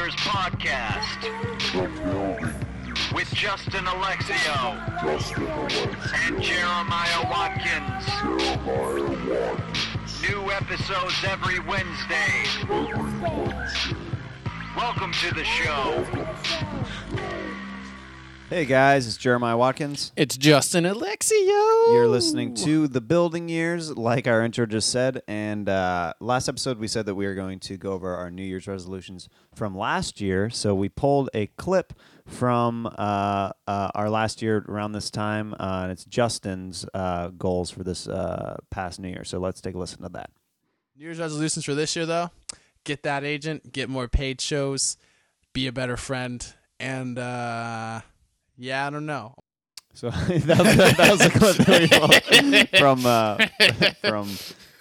Years podcast with Justin Alexio Justin Alexio. and Jeremiah Watkins. Jeremiah Watkins. New episodes every Wednesday. Every Wednesday. Welcome to the show. Hey guys, it's Jeremiah Watkins. It's Justin Alexio. You're listening to The Building Years, like our intro just said. And uh, last episode, we said that we were going to go over our New Year's resolutions from last year. So we pulled a clip from uh, uh, our last year around this time, uh, and it's Justin's uh, goals for this uh, past New Year. So let's take a listen to that. New Year's resolutions for this year, though: get that agent, get more paid shows, be a better friend, and uh, yeah, I don't know. So that, was, that was a clip that we pulled from uh, from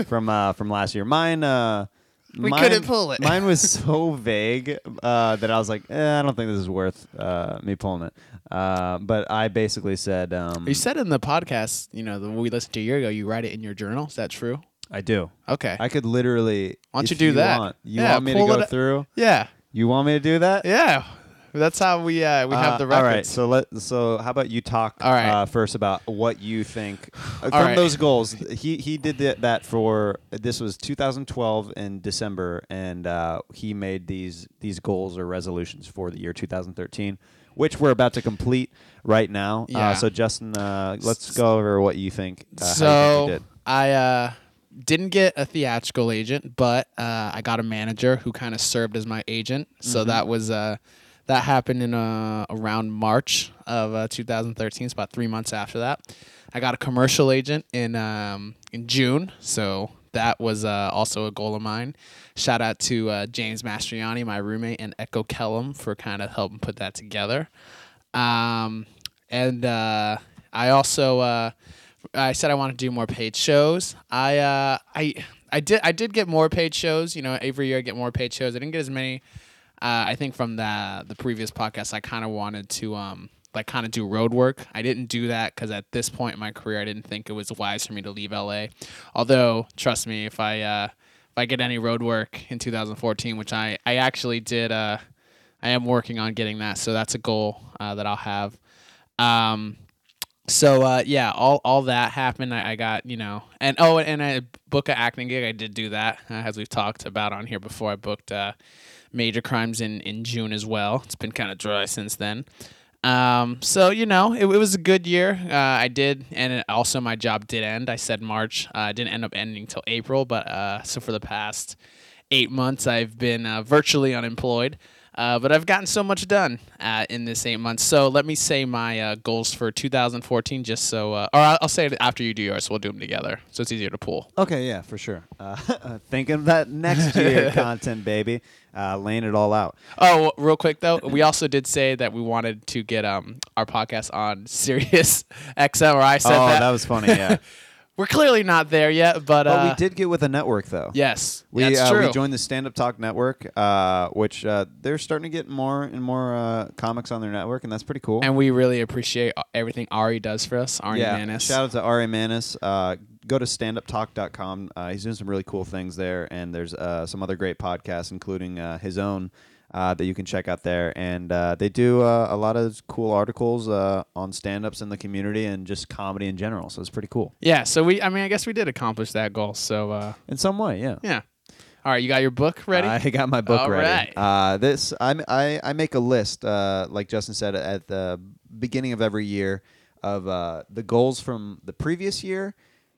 from uh, from last year. Mine. Uh, We mine- couldn't pull it. Mine was so vague uh, that I was like, eh, I don't think this is worth uh, me pulling it. Uh, but I basically said, um, You said in the podcast, you know, the one we listened to a year ago, you write it in your journal. Is that true? I do. Okay. I could literally. Why don't you do that? Want, you Yeah, want me to go it- through? yeah. You want me to do that? Yeah. That's how we uh, we have Uh, the records. All right. So let. So how about you talk All right. uh, first about what you think uh, from right. those goals? He he did that, that for this was 2012 in December, and uh, he made these these goals or resolutions for the year 2013, which we're about to complete right now. Yeah. Uh, so Justin, uh, let's go over what you think. Uh, how you think so you did. I uh, didn't get a theatrical agent, but uh, I got a manager who kind of served as my agent. So Mm-hmm. that was uh, that happened in uh, around March of uh, 2013. It's about three months after that. I got a commercial agent in um, in June. So that was uh, also a goal of mine. Shout out to uh, James Mastriani, my roommate, and Echo Kellum for kind of helping put that together. Um, and uh, I also uh, I said I want to do more paid shows. I uh, I I did I did get more paid shows. You know, every year I get more paid shows. I didn't get as many. Uh, I think from the the previous podcast, I kind of wanted to um like kind of do road work. I didn't do that because at this point in my career, I didn't think it was wise for me to leave LA. Although, trust me, if I uh, if I get any road work in 2014, which I I actually did, uh, I am working on getting that. So that's a goal uh, that I'll have. Um, so uh, yeah, all all that happened. I, I got you know, and oh, and I book an acting gig. I did do that uh, as we've talked about on here before. I booked uh, Major Crimes in in June as well. It's been kind of dry since then. Um, so you know, it, it was a good year. Uh, I did, and it, also my job did end. I said March. Uh, it didn't end up ending till April, but uh, so for the past eight months, I've been uh, virtually unemployed. Uh, but I've gotten so much done uh, in this eight months. So let me say my uh, goals for 2014, just so, uh, or I'll, I'll say it after you do yours. So we'll do them together, so it's easier to pull. Okay, yeah, for sure. Uh, thinking of that next year content, baby, uh, laying it all out. Oh, real quick though, we also did say that we wanted to get um our podcast on Sirius XM, or I said that. oh, that. that was funny. Yeah. We're clearly not there yet, but, uh, But we did get with a network though. Yes, We that's uh, true. we joined the Stand Up Talk Network, uh, which uh, they're starting to get more and more uh, comics on their network, and that's pretty cool. and we really appreciate everything Ari does for us. Ari yeah, Manis. shout out to Ari Manis. Uh, go to standuptalk.com. Uh, he's doing some really cool things there, and there's uh, some other great podcasts, including uh, his own. Uh, that you can check out there, and uh, they do uh, a lot of cool articles uh, on stand-ups in the community and just comedy in general. So it's pretty cool yeah, so we, I mean, I guess we did accomplish that goal. So uh, in some way. Yeah. yeah. All right, you got your book ready? I got my book All ready. right. Uh, this I'm, I I make a list, uh, like Justin said at the beginning of every year, of uh, the goals from the previous year,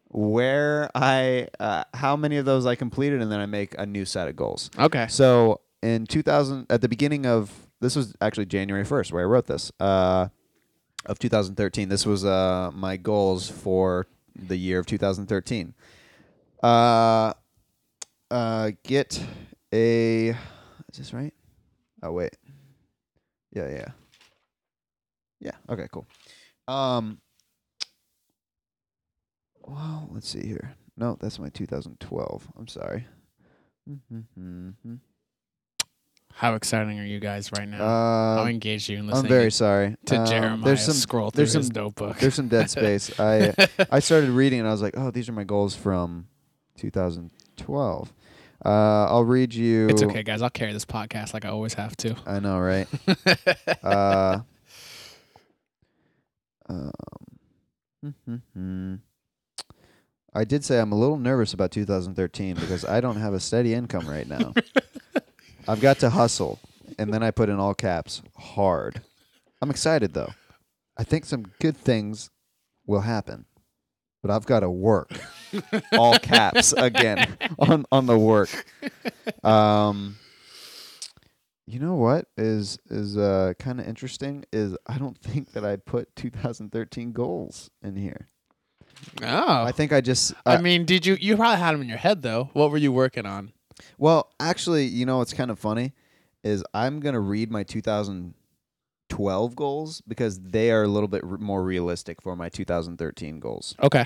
where I uh, how many of those I completed, and then I make a new set of goals. okay. So in 2000, at the beginning of this was actually January 1st where I wrote this uh, of 2013. This was uh, my goals for the year of 2013. Uh, uh, get a is this right? Oh wait, yeah, yeah, yeah. Okay, cool. Um, well, let's see here. No, that's my 2012. I'm sorry. Mm-hmm. How exciting are you guys right now? How Uh, engaged are you in listening? I'm very sorry. to Um, Jeremiah there's some scroll through there's his some notebook? there's some dead space. I I started reading and I was like, oh, these are my goals from 2012. Uh, I'll read you. It's okay, guys. I'll carry this podcast like I always have to. I know, right? uh, um, I did say I'm a little nervous about 2013 because I don't have a steady income right now. I've got to hustle, and then I put in all caps hard. I'm excited though. I think some good things will happen, but I've got to work. all caps again on on the work. Um, you know what is is uh kind of interesting is I don't think that I put 2013 goals in here. Oh. I think I just I uh, mean, did you you probably had them in your head though? What were you working on? Well, actually, you know what's kind of funny is I'm going to read my 2012 goals because they are a little bit r- more realistic for my 2013 goals. Okay.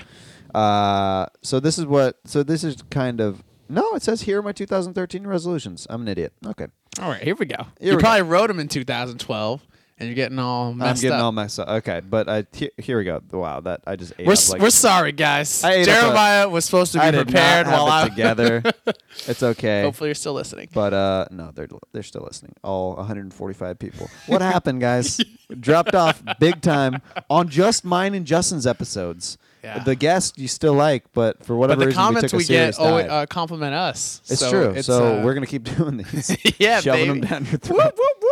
Uh so this is what so this is kind of no, it says here are my 2013 resolutions. I'm an idiot. Okay. All right, here we go. Here you we probably wrote them in 2012, and you're getting all messed I'm getting up. all messed up. Okay, but I he- here we go. Wow, that I just ate we're up s- like we're sorry, guys. I ate up a- Jeremiah was supposed to be I did prepared not have while it I together. it's okay. Hopefully, you're still listening. But uh, no, they're they're still listening. All 145 people. What happened, guys? Dropped off big time on just mine and Justin's episodes. Yeah. The guest you still like, but for But whatever the reason, comments we we, took a serious get oh, dive. uh, compliment us. it's So true. So uh, we're gonna keep doing these. yeah, shoving baby. them down your throat. Whoop, whoop.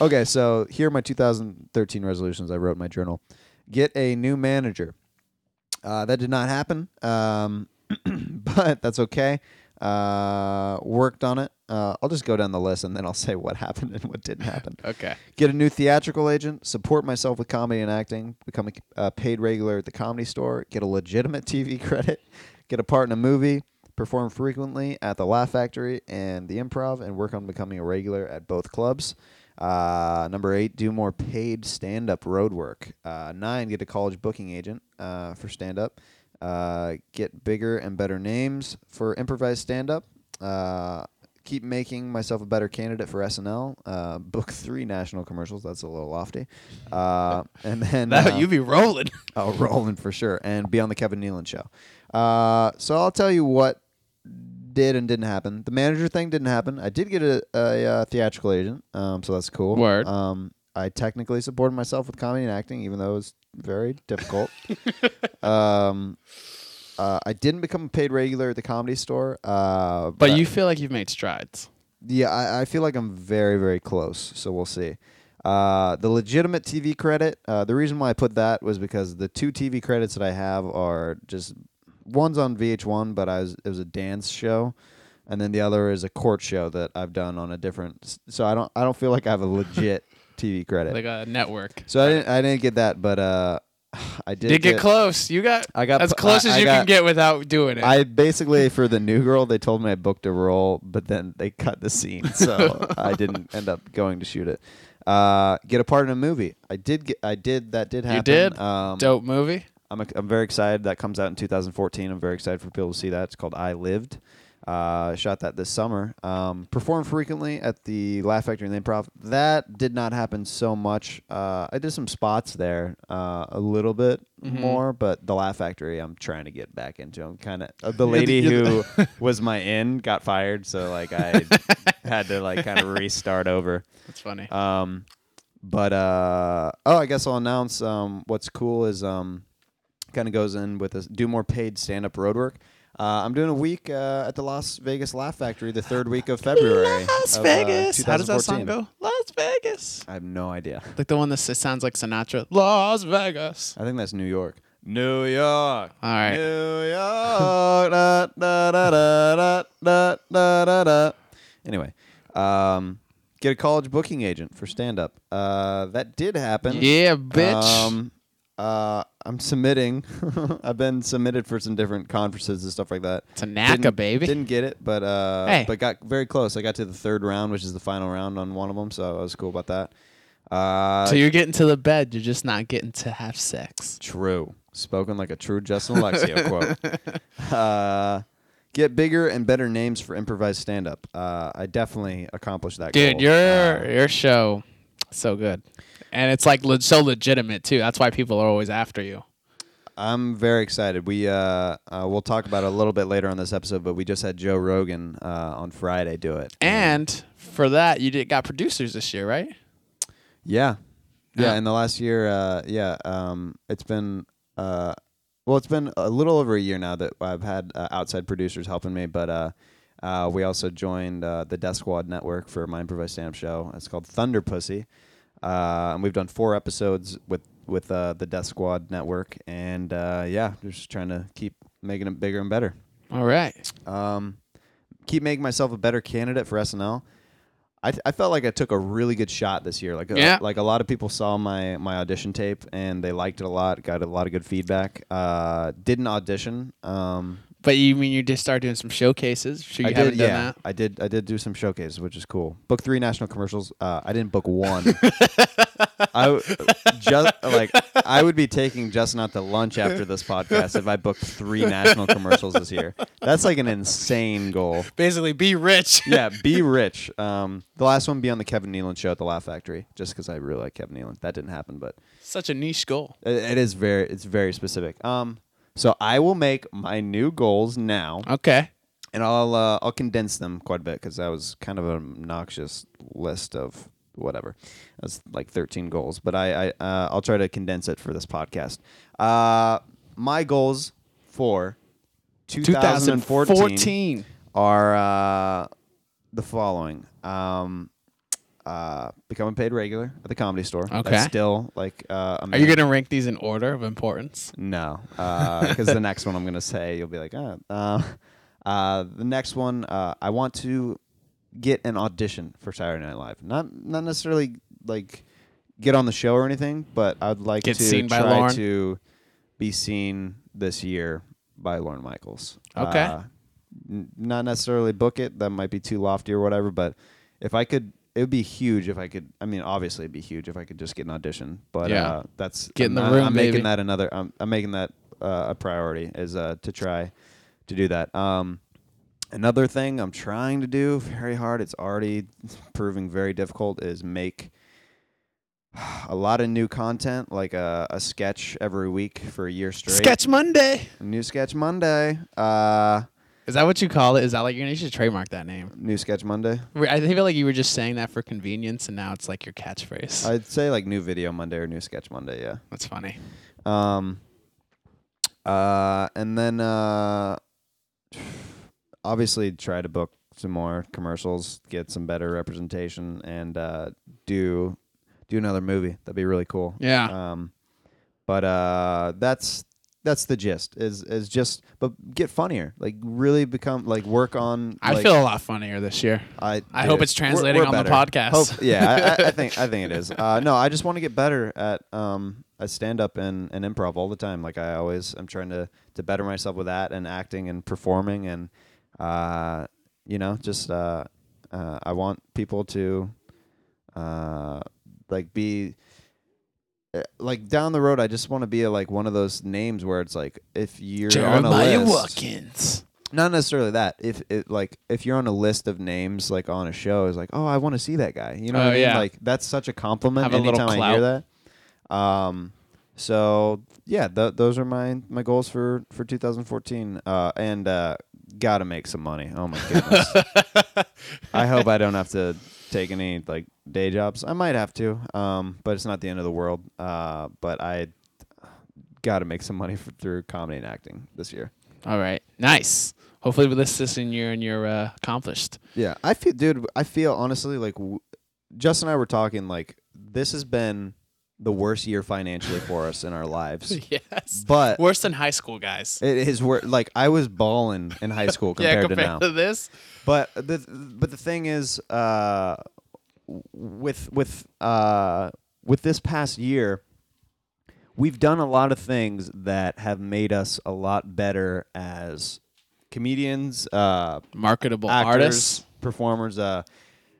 Okay, so here are my 2013 resolutions. I wrote in my journal. Get a new manager. Uh, that did not happen, um, but that's okay. Uh, worked on it. Uh, I'll just go down the list and then I'll say what happened and what didn't happen. Okay. Get a new theatrical agent. Support myself with comedy and acting. Become a uh, paid regular at the comedy store. Get a legitimate TV credit. Get a part in a movie. Perform frequently at the Laugh Factory and the Improv, and work on becoming a regular at both clubs. Uh, number eight, do more paid stand-up road work. Uh, nine, get a college booking agent uh, for stand-up. Uh, get bigger and better names for improvised stand-up. Uh, keep making myself a better candidate for SNL. Uh, book three national commercials. That's a little lofty. Uh, and then That, you be rolling. Oh, rolling for sure, and be on the Kevin Nealon show. Uh, so I'll tell you what did and didn't happen. The manager thing didn't happen. I did get a, a, uh theatrical agent, um, so that's cool. Word. Um, I technically supported myself with comedy and acting, even though it was very difficult. um, uh, I didn't become a paid regular at the comedy store. Uh, But you feel like you've made strides. yeah, I, I feel like I'm very, very close. So we'll see. Uh, the legitimate TV credit. Uh, the reason why I put that was because the two TV credits that I have are just one's on VH1, but I was it was a dance show, and then the other is a court show that I've done on a different. So I don't I don't feel like I have a legit TV credit. Like a network. so I didn't I didn't get that, but uh, I did. Did get close. You got I got as close I- as you got- can get without doing it. I basically for the new girl they told me I booked a role, but then they cut the scene, so I didn't end up going to shoot it. Uh, get a part in a movie. I did get. I did. That did happen. You did? Um, Dope movie. I'm. I'm very excited. That comes out in 2014. I'm very excited for people to see that. It's called I Lived. Uh, shot that this summer. Um, performed frequently at the Laugh Factory and the Improv. That did not happen so much. Uh, I did some spots there, uh, a little bit Mm-hmm. more, but the Laugh Factory, I'm trying to get back into. I'm kind of uh, the lady who was my in got fired, so like I had to like kind of restart over. That's funny. Um, but uh, oh, I guess I'll announce. Um, what's cool is um, kind of goes in with a Do more paid stand up road work. Uh, I'm doing a week uh, at the Las Vegas Laugh Factory the third week of February. Las of, uh, Vegas. Uh, How does that song go? Las Vegas. I have no idea. Like the one that sounds like Sinatra. Las Vegas. I think that's New York. New York. All right. New York. da, da, da, da, da, da, da, da. Anyway, um, get a college booking agent for stand up. Uh, that did happen. Yeah, bitch. Um, uh, I'm submitting. I've been submitted for some different conferences and stuff like that. It's a NACA, Didn't- baby. Didn't get it, but uh, Hey. but got very close. I got to the third round, which is the final round on one of them, so I was cool about that. Uh, so you're getting to the bed. You're just not getting to have sex. True. Spoken like a true Justin Alexio quote. Uh, get bigger and better names for improvised stand up. Uh, I definitely accomplished that Dude, goal. your Uh, your show, so good, and it's like le- so legitimate too. That's why people are always after you. I'm very excited. We uh, uh, we'll talk about it a little bit later on this episode, but we just had Joe Rogan uh, on Friday do it. And for that, you did got producers this year, right? Yeah, yeah. In the last year, uh, yeah, um, it's been uh, well, it's been a little over a year now that I've had uh, outside producers helping me, but uh, uh, we also joined uh, the Death Squad network for my improvised stand-up show. It's called Thunder Pussy, uh, and we've done four episodes with with uh, the Death Squad network, and uh, yeah, just trying to keep making it bigger and better. All right. Um, keep making myself a better candidate for SNL. I, I felt like I took a really good shot this year. Like, Yeah. a, like a lot of people saw my my audition tape and they liked it a lot. Got a lot of good feedback. Uh, didn't audition. Um, But you mean you just started doing some showcases? Sure you I haven't did. done Yeah, that? I did. I did do some showcases, which is cool. Book three national commercials. Uh, I didn't book one. I w- just like I would be taking Justin out to lunch after this podcast if I booked three national commercials this year. That's like an insane goal. Basically, be rich. yeah, be rich. Um, the last one be on the Kevin Nealon show at the Laugh Factory, just because I really like Kevin Nealon. That didn't happen, but Such a niche goal. it, it is very, it's very specific. Um, so I will make my new goals now, Okay. and I'll uh, I'll condense them quite a bit because that was kind of an obnoxious list of whatever. That's like 13 goals, but I, I uh, I'll try to condense it for this podcast. Uh, my goals for 2014 2014. are uh, the following. Um, uh, become a paid regular at the comedy store. Okay. That's still like. Uh, Are you going to rank these in order of importance? No, because the next one I'm gonna say you'll be like, ah. Uh, uh, the next one, uh, I want to get an audition for Saturday Night Live. Not not necessarily like get on the show or anything, but I'd like Get to seen by try to be seen this year by Lorne Michaels. Okay. Uh, n- not necessarily book it. That might be too lofty or whatever. But if I could, it would be huge if I could. I mean, obviously, it'd be huge if I could just get an audition. But Yeah. uh, that's Get in the I'm, room, I'm baby. making that another. I'm, I'm making that uh, a priority is uh, to try to do that. Um, another thing I'm trying to do very hard. It's already proving very difficult. Is make a lot of new content, like a, a sketch every week for a year straight. Sketch Monday. New sketch Monday. Uh, Is that what you call it? Is that like you should trademark that name? new sketch Monday. I feel like you were just saying that for convenience, and now it's like your catchphrase. I'd say like new video Monday or new sketch Monday. Yeah. That's funny. Um. Uh, and then uh, obviously try to book some more commercials, get some better representation, and uh, do do another movie. That'd be really cool. Yeah. Um, but uh, that's that's the gist. Is is just but get funnier. Like really become like work on. I like, feel a lot funnier this year. I I dude, hope it's we're- translating we're on the better. podcast. Hope- yeah, I, I, I think I think it is. Uh, no, I just want to get better at um at stand up and, and improv all the time. Like I always, I'm trying to to better myself with that and acting and performing and uh you know just uh, uh I want people to uh like be like down the road. I just want to be like one of those names where it's like if you're on a Jeremiah list, Watkins. not necessarily that. If it like if you're on a list of names like on a show, is like, oh, I want to see that guy. You know Oh, what I mean? yeah. Like that's such a compliment Have a little anytime I hear that. Um, so yeah, th- those are my my goals for for 2014. Uh, and uh, gotta make some money. Oh my goodness. I hope I don't have to take any like day jobs. I might have to, um, but it's not the end of the world. Uh, but I got to make some money for, through comedy and acting this year. All right. Nice. Hopefully, with this this you're and you're uh, accomplished. Yeah, I feel, dude. I feel honestly like w- Justin and I were talking. Like this has been the worst year financially for us in our lives. yes. But Worse than high school, guys. it is where like I was balling in high school compared, yeah, compared to now. to this. But the but the thing is, uh, with with uh, with this past year, we've done a lot of things that have made us a lot better as comedians, uh, Marketable actors, artists. performers, uh,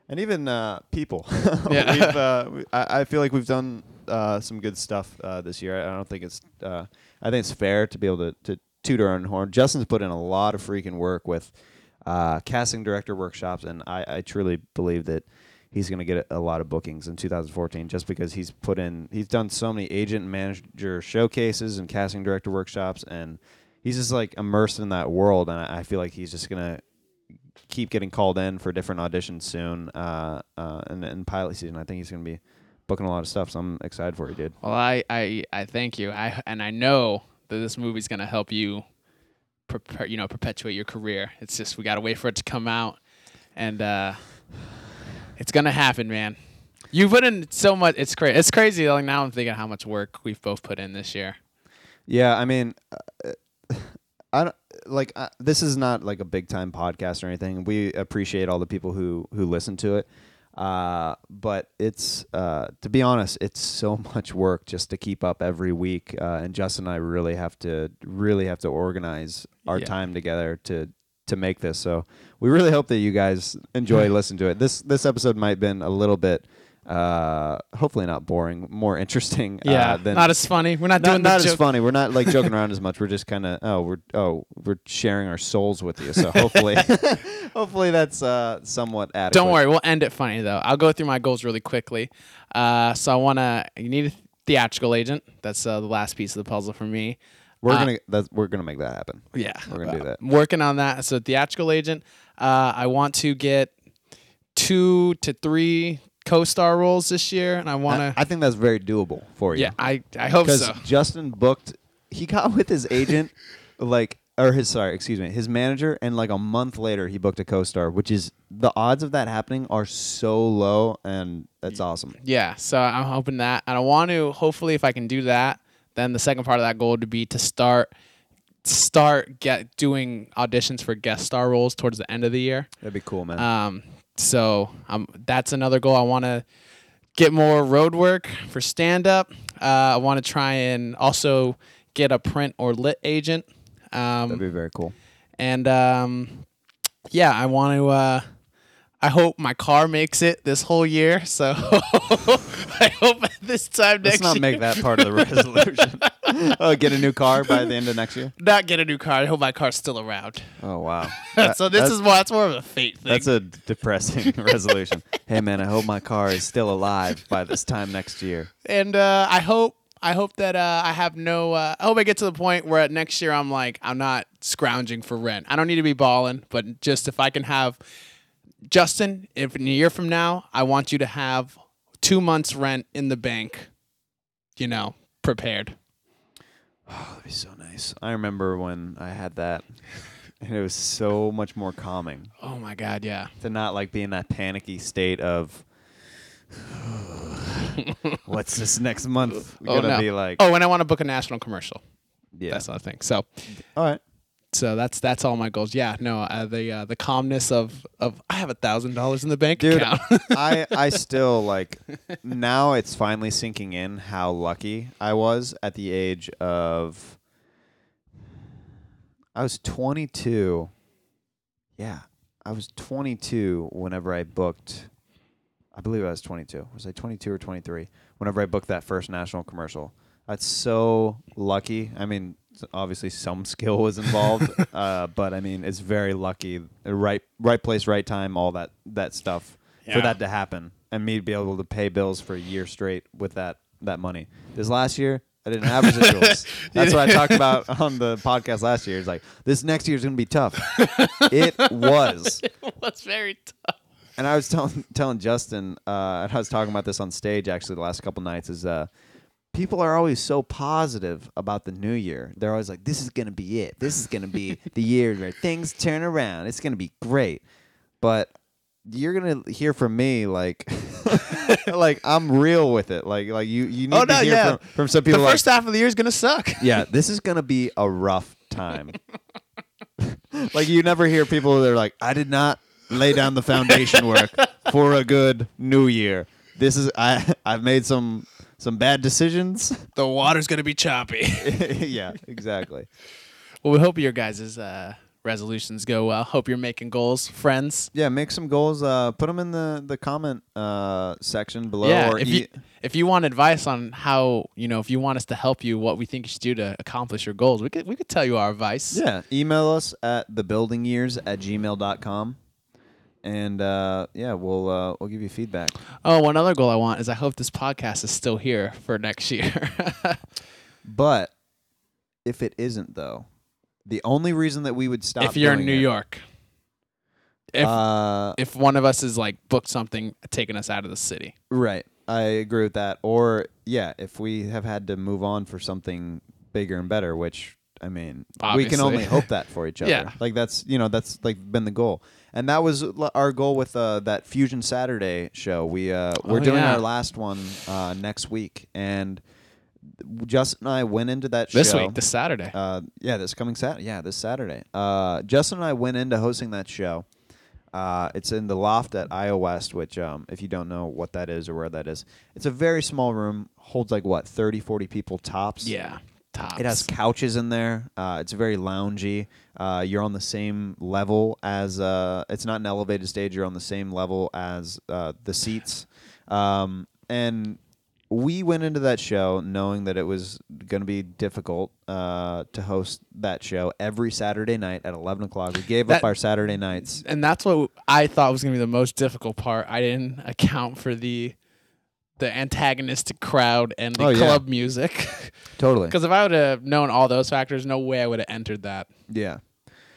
and even uh, people. Yeah. we've, uh, we- I, I feel like we've done uh, some good stuff uh, this year. I don't think it's. Uh, I think it's fair to be able to, to toot our own horn. Justin's put in a lot of freaking work with uh, casting director workshops, and I, I truly believe that he's going to get a lot of bookings in 2014 just because he's put in he's done so many agent and manager showcases and casting director workshops and he's just like immersed in that world and I, feel like he's just going to keep getting called in for different auditions soon uh, uh, and in pilot season I think he's going to be booking a lot of stuff so I'm excited for you dude Well, I, I, I thank you. I and I know that this movie's gonna help you, prepare, you know, perpetuate your career. It's just we gotta wait for it to come out, and uh, it's gonna happen, man. You put in so much. It's crazy. It's crazy. Like now, I'm thinking how much work we've both put in this year. Yeah, I mean, uh, I don't like uh, this is not like a big time podcast or anything. We appreciate all the people who who listen to it, uh, but it's uh, to be honest, it's so much work just to keep up every week. Uh, and Justin and I really have to really have to organize our Yeah. time together to to make this. So we really hope that you guys enjoy listening to it. This this episode might have been a little bit. Uh, hopefully not boring, more interesting. Yeah, uh, than not as funny. We're not, not, doing not as joke- funny. We're not like joking around as much. We're just kind of oh we're oh we're sharing our souls with you. So hopefully, hopefully that's uh, somewhat adequate. Don't worry, we'll end it funny though. I'll go through my goals really quickly. Uh, so I wanna. You need a theatrical agent. That's uh, the last piece of the puzzle for me. We're Uh, gonna that's, we're gonna make that happen. Yeah, We're gonna do that. I'm working on that. So theatrical agent. Uh, I want to get two to three co-star roles this year, and I want to. I think that's very doable for you. Yeah, I I hope so. Justin booked. He got with his agent, like or his sorry, excuse me, his manager, and like a month later he booked a co-star, which is the odds of that happening are so low, and that's awesome. Yeah, so I'm hoping that, and I want to. Hopefully, if I can do that, then the second part of that goal would be to start start get doing auditions for guest star roles towards the end of the year. That'd be cool, man. Um, so um, that's another goal. I want to get more road work for stand up. Uh, I want to try and also get a print or lit agent. That'd Um, be very cool. and um, yeah, I want to. Uh, I hope my car makes it this whole year. So I hope this time next. Let's not year. make that part of the resolution. oh, get a new car by the end of next year. not get a new car. I hope my car's still around. Oh wow. so this is more. That's more of a fate thing. That's a depressing resolution. Hey man, I hope my car is still alive by this time next year. and uh, I hope I hope that uh, I have no. Uh, I hope I get to the point where next year I'm like I'm not scrounging for rent. I don't need to be balling, but just if I can have Justin, if in a year from now I want you to have two months rent in the bank, you know, prepared. Oh, that'd be so nice. I remember when I had that, and it was so much more calming Oh my God, yeah. to not like be in that panicky state of. What's this next month? We oh gotta no. be like, oh, and I want to book a national commercial. yeah. That's another thing. So. All right. So that's that's all my goals. Yeah, no, uh, the uh, the calmness of of I have a thousand dollars in the bank Dude, account. I I still like now it's finally sinking in how lucky I was at the age of I was 22. Yeah, I was 22 whenever I booked I believe I was 22. Was I 22 or 23 whenever I booked that first national commercial? That's so lucky. I mean, obviously some skill was involved, uh, but I mean, it's very lucky, right, right place, right time, all that that stuff for Yeah. that to happen, and me to be able to pay bills for a year straight with that that money. This last year, I didn't have residuals. That's what I talked about on the podcast last year. It's like this next year is going to be tough. it was. was very tough. And I was telling telling Justin, uh, and I was talking about this on stage actually the last couple nights. Is uh, people are always so positive about the new year. They're always like, "This is gonna be it. This is gonna be the year where things turn around. It's gonna be great." But you're gonna hear from me like, like I'm real with it. Like, like you you need Oh, to no, hear yeah. from, from some people. the like, first half of the year is gonna suck. yeah, this is gonna be a rough time. like you never hear people that are like, I did not lay down the foundation work for a good new year. This is I I've made some some bad decisions. The water's gonna be choppy. yeah, exactly. well, we hope your guys' uh, resolutions go well. Hope you're making goals, friends. Yeah, make some goals. Uh, put them in the the comment uh section below. yeah, or if e- you if you want advice on how you know if you want us to help you, what we think you should do to accomplish your goals, we could we could tell you our advice. yeah, email us at thebuildingyears at gmail.com. and uh, yeah, we'll uh, we'll give you feedback. Oh, one other goal I want is I hope this podcast is still here for next year. But if it isn't, though, the only reason that we would stop if you're in New it- York, if uh, if one of us is like booked something taking us out of the city. right, I agree with that. Or yeah, if we have had to move on for something bigger and better, which I mean, we can only hope that for each other. Yeah. like that's you know that's like been the goal, and that was l- our goal with uh, that Fusion Saturday show. We uh, we're Oh, doing yeah. our last one uh, next week, and Justin and I went into that This show week, this Saturday. uh, yeah, this coming Saturday. Yeah, this Saturday. Uh, Justin and I went into hosting that show. Uh, it's in the loft at IO West, which, um, if you don't know what that is or where that is, it's a very small room, holds like what, 30, 40 people tops. yeah, It has couches in there. Uh, it's very loungy. Uh, you're on the same level as. Uh, it's not an elevated stage. You're on the same level as uh, the seats. Um, and we went into that show knowing that it was going to be difficult uh, to host that show every Saturday night at 11 o'clock. We gave up our Saturday nights. and that's what I thought was going to be the most difficult part. I didn't account for the the antagonistic crowd and the Oh, yeah. club music. Totally. Because if I would have known all those factors, no way I would have entered that. Yeah.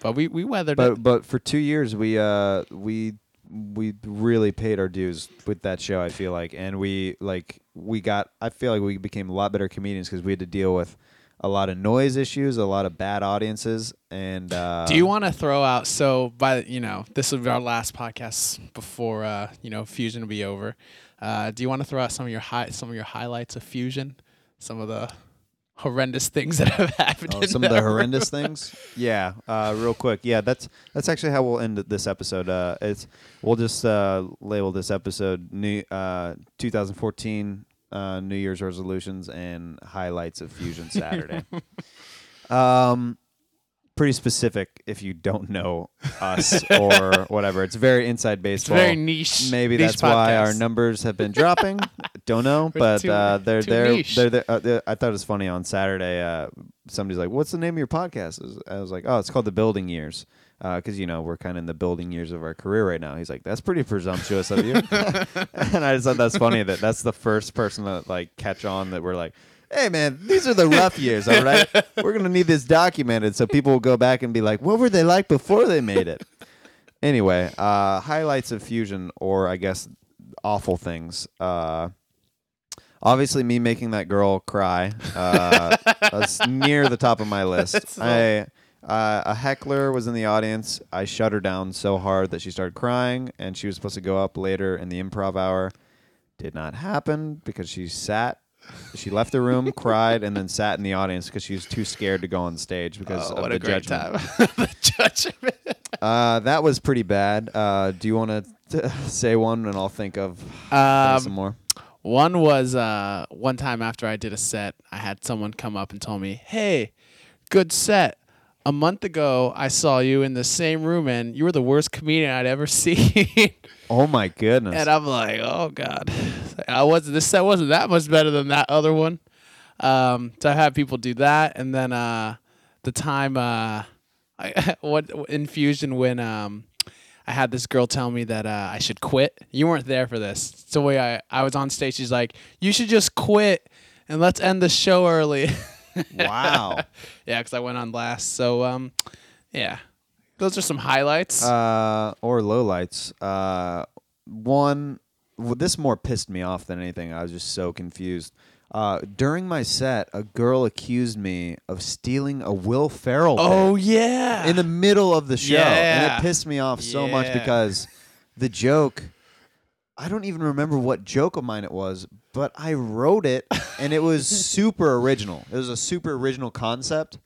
But we we weathered but it. but for two years we uh we we really paid our dues with that show. I feel like, and we like we got. I feel like we became a lot better comedians because we had to deal with a lot of noise issues, a lot of bad audiences, and uh, Do you want to throw out? So by you know, this will be our last podcast before uh, you know Fusion will be over. Uh, do you want to throw out some of your high, some of your highlights of Fusion? Some of the horrendous things that have happened. Oh, some of the horrendous things. Yeah, uh, real quick. Yeah, that's that's actually how we'll end this episode. Uh, it's we'll just uh, label this episode new uh, 2014 uh, New Year's resolutions and highlights of Fusion Saturday. um, pretty specific if you don't know us or whatever. It's very inside It's baseball. very niche. Maybe niche that's why our numbers have been dropping. Don't know, We're but too- uh, they're too they're niche. they're, uh, they're- I thought it was funny on Saturday. Uh, somebody's like, "What's the name of your podcast?" I was, I was like, "Oh, it's called The Building Years." Because you know we're kind of in the building years of our career right now. He's like, "That's pretty presumptuous of you," and I just thought that's funny that that's the first person to like catch on that we're like, "Hey man, these are the rough years, all right? We're gonna need this documented so people will go back and be like, what were they like before they made it?" Anyway, uh, highlights of Fusion, or I guess awful things. Uh, obviously, me making that girl cry. Uh, that's near the top of my list. I uh, a heckler was in the audience. I shut her down so hard that she started crying, and she was supposed to go up later in the improv hour. Did not happen because she sat. She left the room, cried, and then sat in the audience because she was too scared to go on stage because Oh, of what the a great judgment. time. the judgment. Uh, that was pretty bad. Uh, do you want to say one, and I'll think of Um, some more? One was uh, one time after I did a set, I had someone come up and told me, "Hey, good set. A month ago, I saw you in the same room, and you were the worst comedian I'd ever seen." Oh my goodness! and I'm like, "Oh God, I was this set wasn't that much better than that other one." Um, so I had people do that, and then uh, the time uh, I, what infusion when um, I had this girl tell me that uh, I should quit. You weren't there for this. It's the way I, I was on stage. She's like, "You should just quit and let's end the show early." wow. yeah, because I went on last. So um, yeah, those are some highlights. uh, or lowlights. Uh, one, well, this more pissed me off than anything. I was just so confused. Uh, during my set, a girl accused me of stealing a Will Ferrell. oh yeah, in the middle of the show, and it pissed me off so much because the joke. I don't even remember what joke of mine it was, but I wrote it, and it was super original. It was a super original concept,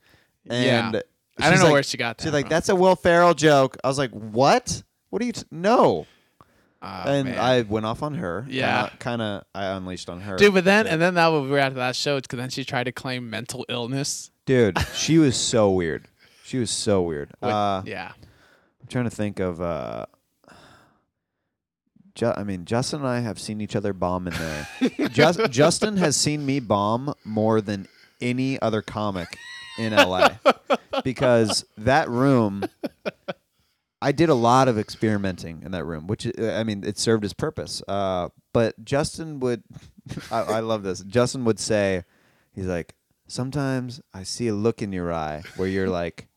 and Yeah. I don't know like- where she got that. She's like, from. "That's a Will Ferrell joke." I was like, "What? What are you? T- no." Oh, and man. I went off on her. Yeah. kind of. I unleashed on her. Dude, but then Yeah. and then that was weird after that show because then she tried to claim mental illness. dude, she was so weird. She was so weird. With- uh, yeah, I'm trying to think of. Uh, Ju- I mean, Justin and I have seen each other bomb in there. Just, Justin has seen me bomb more than any other comic in LA because that room. I did a lot of experimenting in that room, which uh, I mean, it served its purpose. Uh, but Justin would, I, I love this. Justin would say, he's like, sometimes I see a look in your eye where you're like,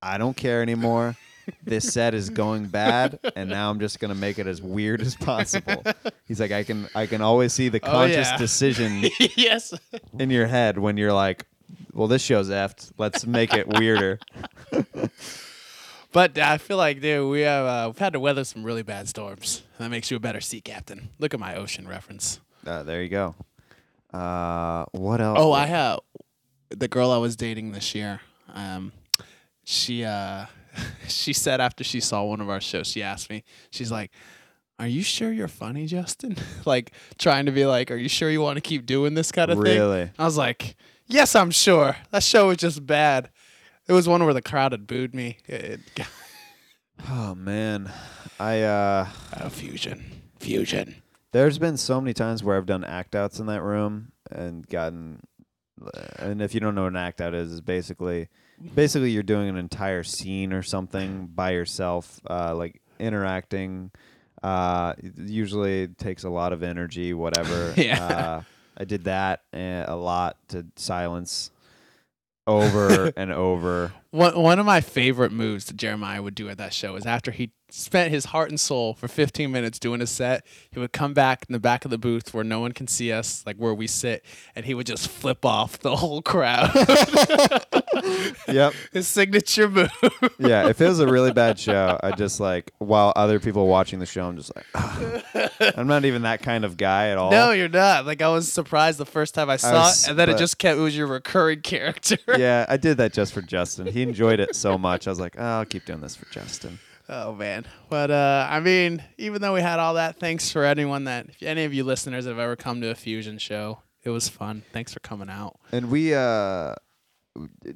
I don't care anymore. This set is going bad, and now I'm just gonna make it as weird as possible. He's like, I can, I can always see the Oh, conscious yeah. decision yes. in your head when you're like, well, this show's effed. Let's make it weirder. But I feel like, dude, we have uh, we've had to weather some really bad storms. That makes you a better sea captain. Look at my ocean reference. Uh, there you go. Uh, what else? Oh, I have the girl I was dating this year. Um, she uh, she said after she saw one of our shows, she asked me, she's like, "Are you sure you're funny, Justin?" like trying to be like, "Are you sure you want to keep doing this kind of thing?" Really? I was like, "Yes, I'm sure." That show was just bad. It was one where the crowd had booed me. It, it, Oh man, I uh, uh, fusion, fusion. there's been so many times where I've done act outs in that room and gotten. And if you don't know what an act out is, is basically, basically you're doing an entire scene or something by yourself, uh, like interacting. Uh, it usually takes a lot of energy, whatever. Yeah. Uh, I did that uh, a lot to silence over and over. One one of my favorite moves that Jeremiah would do at that show is after he spent his heart and soul for 15 minutes doing a set, he would come back in the back of the booth where no one can see us, like where we sit, and he would just flip off the whole crowd. yep. his signature move. yeah, if it was a really bad show, I just like while other people watching the show, I'm just like. I'm not even that kind of guy at all. no, you're not. Like I was surprised the first time I saw was- it, and then it just kept. It was your recurring character. yeah, I did that just for Justin. He enjoyed it so much. I was like, oh, I'll keep doing this for Justin. Oh man, but uh, I mean, even though we had all that, thanks for anyone that, if any of you listeners have ever come to a fusion show, it was fun. Thanks for coming out. And we uh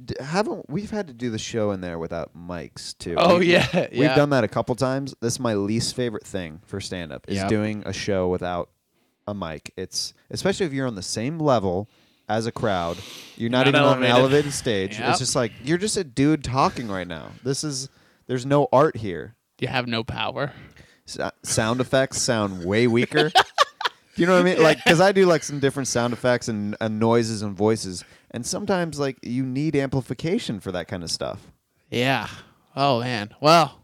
d- haven't we've had to do the show in there without mics too. Oh We- yeah, We've yeah. done that a couple times. This is my least favorite thing for stand up is Yep. doing a show without a mic. It's especially if you're on the same level as a crowd. You're not, Not even on an elevated. elevated stage. Yep. It's just like you're just a dude talking right now. This is there's no art here. You have no power. S- sound effects sound way weaker. Do you know what I mean? Like, because I do like some different sound effects and, and noises and voices, and sometimes like you need amplification for that kind of stuff. Yeah. Oh man. Well,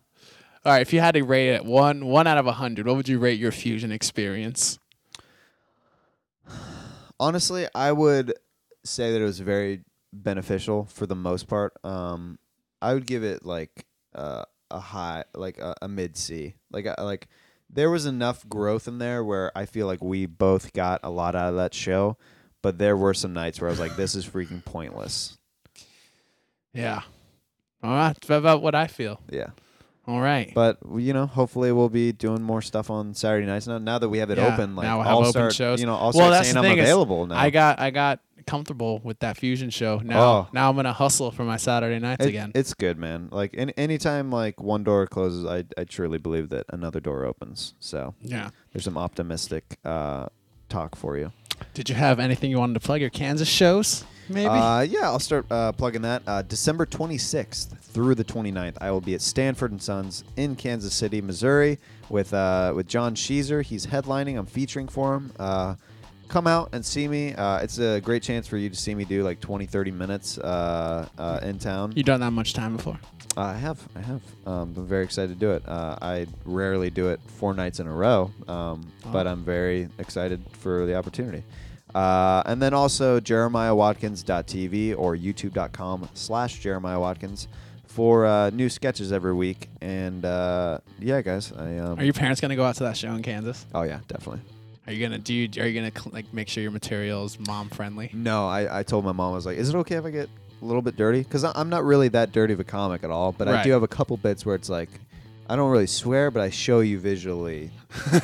all right. If you had to rate it one one out of a hundred, what would you rate your fusion experience? Honestly, I would say that it was very beneficial for the most part. Um, I would give it like uh, a high, like a, a mid C. Like uh, like there was enough growth in there where I feel like we both got a lot out of that show, but there were some nights where I was like, this is freaking pointless. Yeah. All right. That's about what I feel. Yeah. All right. But you know, hopefully we'll be doing more stuff on Saturday nights now. Now that we have it Yeah, open, like now we'll I'll open start, shows. you know, I'll Well, start saying I'm available now. I got I got comfortable with that fusion show. Now Oh. now I'm gonna hustle for my Saturday nights It- again. It's good, man. Like any anytime like one door closes, I I truly believe that another door opens. So yeah. there's some optimistic uh, talk for you. Did you have anything you wanted to plug your Kansas shows? Maybe. Uh, yeah, I'll start uh, plugging that. Uh, December 26th through the 29th, I will be at Stanford and Sons in Kansas City, Missouri, with uh, with John Sheezer. He's headlining. I'm featuring for him. Uh, come out and see me. Uh, it's a great chance for you to see me do like 20, 30 minutes uh, uh, in town. you done that much time before? Uh, I have, I have. Um, I'm very excited to do it. Uh, I rarely do it four nights in a row, um, but Oh. I'm very excited for the opportunity. Uh, and then also jeremiahwatkins.tv or youtube.com slash Jeremiah Watkins for uh, new sketches every week. And uh, yeah, guys, I um, Are your parents gonna go out to that show in Kansas? oh yeah, definitely. Are you gonna do? You, are you gonna cl- like make sure your material is mom friendly? No, I, I told my mom I was like, is it okay if I get a little bit dirty? Because I'm not really that dirty of a comic at all, but I do have a couple bits where it's like. I don't really swear, but I show you visually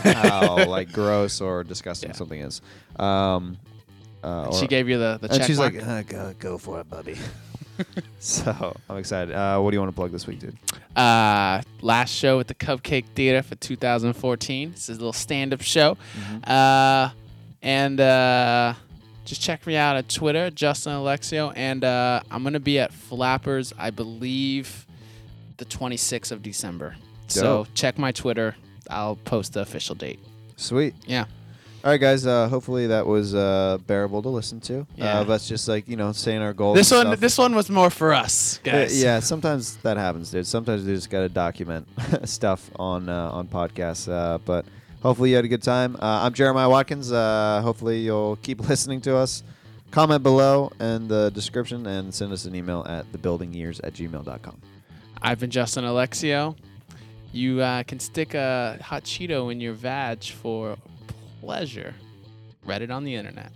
how like gross or disgusting Yeah. something is. Um, uh, she gave you the the and she's mark? like, uh, go, go for it, Bubby. so I'm excited. Uh, what do you want to plug this week, dude? uh, last show at the Cupcake Theater for 2014. This is a little stand-up show, uh, and uh, just check me out at Twitter, Justin Alexio, and uh, I'm gonna be at Flappers, I believe, the 26th of December. So check my Twitter. I'll post the official date. Sweet. Yeah. All right, guys. Uh, hopefully that was uh, bearable to listen to. Yeah. Uh, us just like you know saying our goals. This one, stuff. this one was more for us, Uh, guys. yeah, sometimes that happens, dude. Sometimes we just gotta document stuff on uh, on podcasts. Uh, but hopefully you had a good time. Uh, I'm Jeremiah Watkins. Uh, hopefully you'll keep listening to us. Comment below in the description and send us an email at thebuildingyears at gmail.com. I've been Justin Alexio. You uh, can stick a hot Cheeto in your vag for pleasure. Read it on the internet.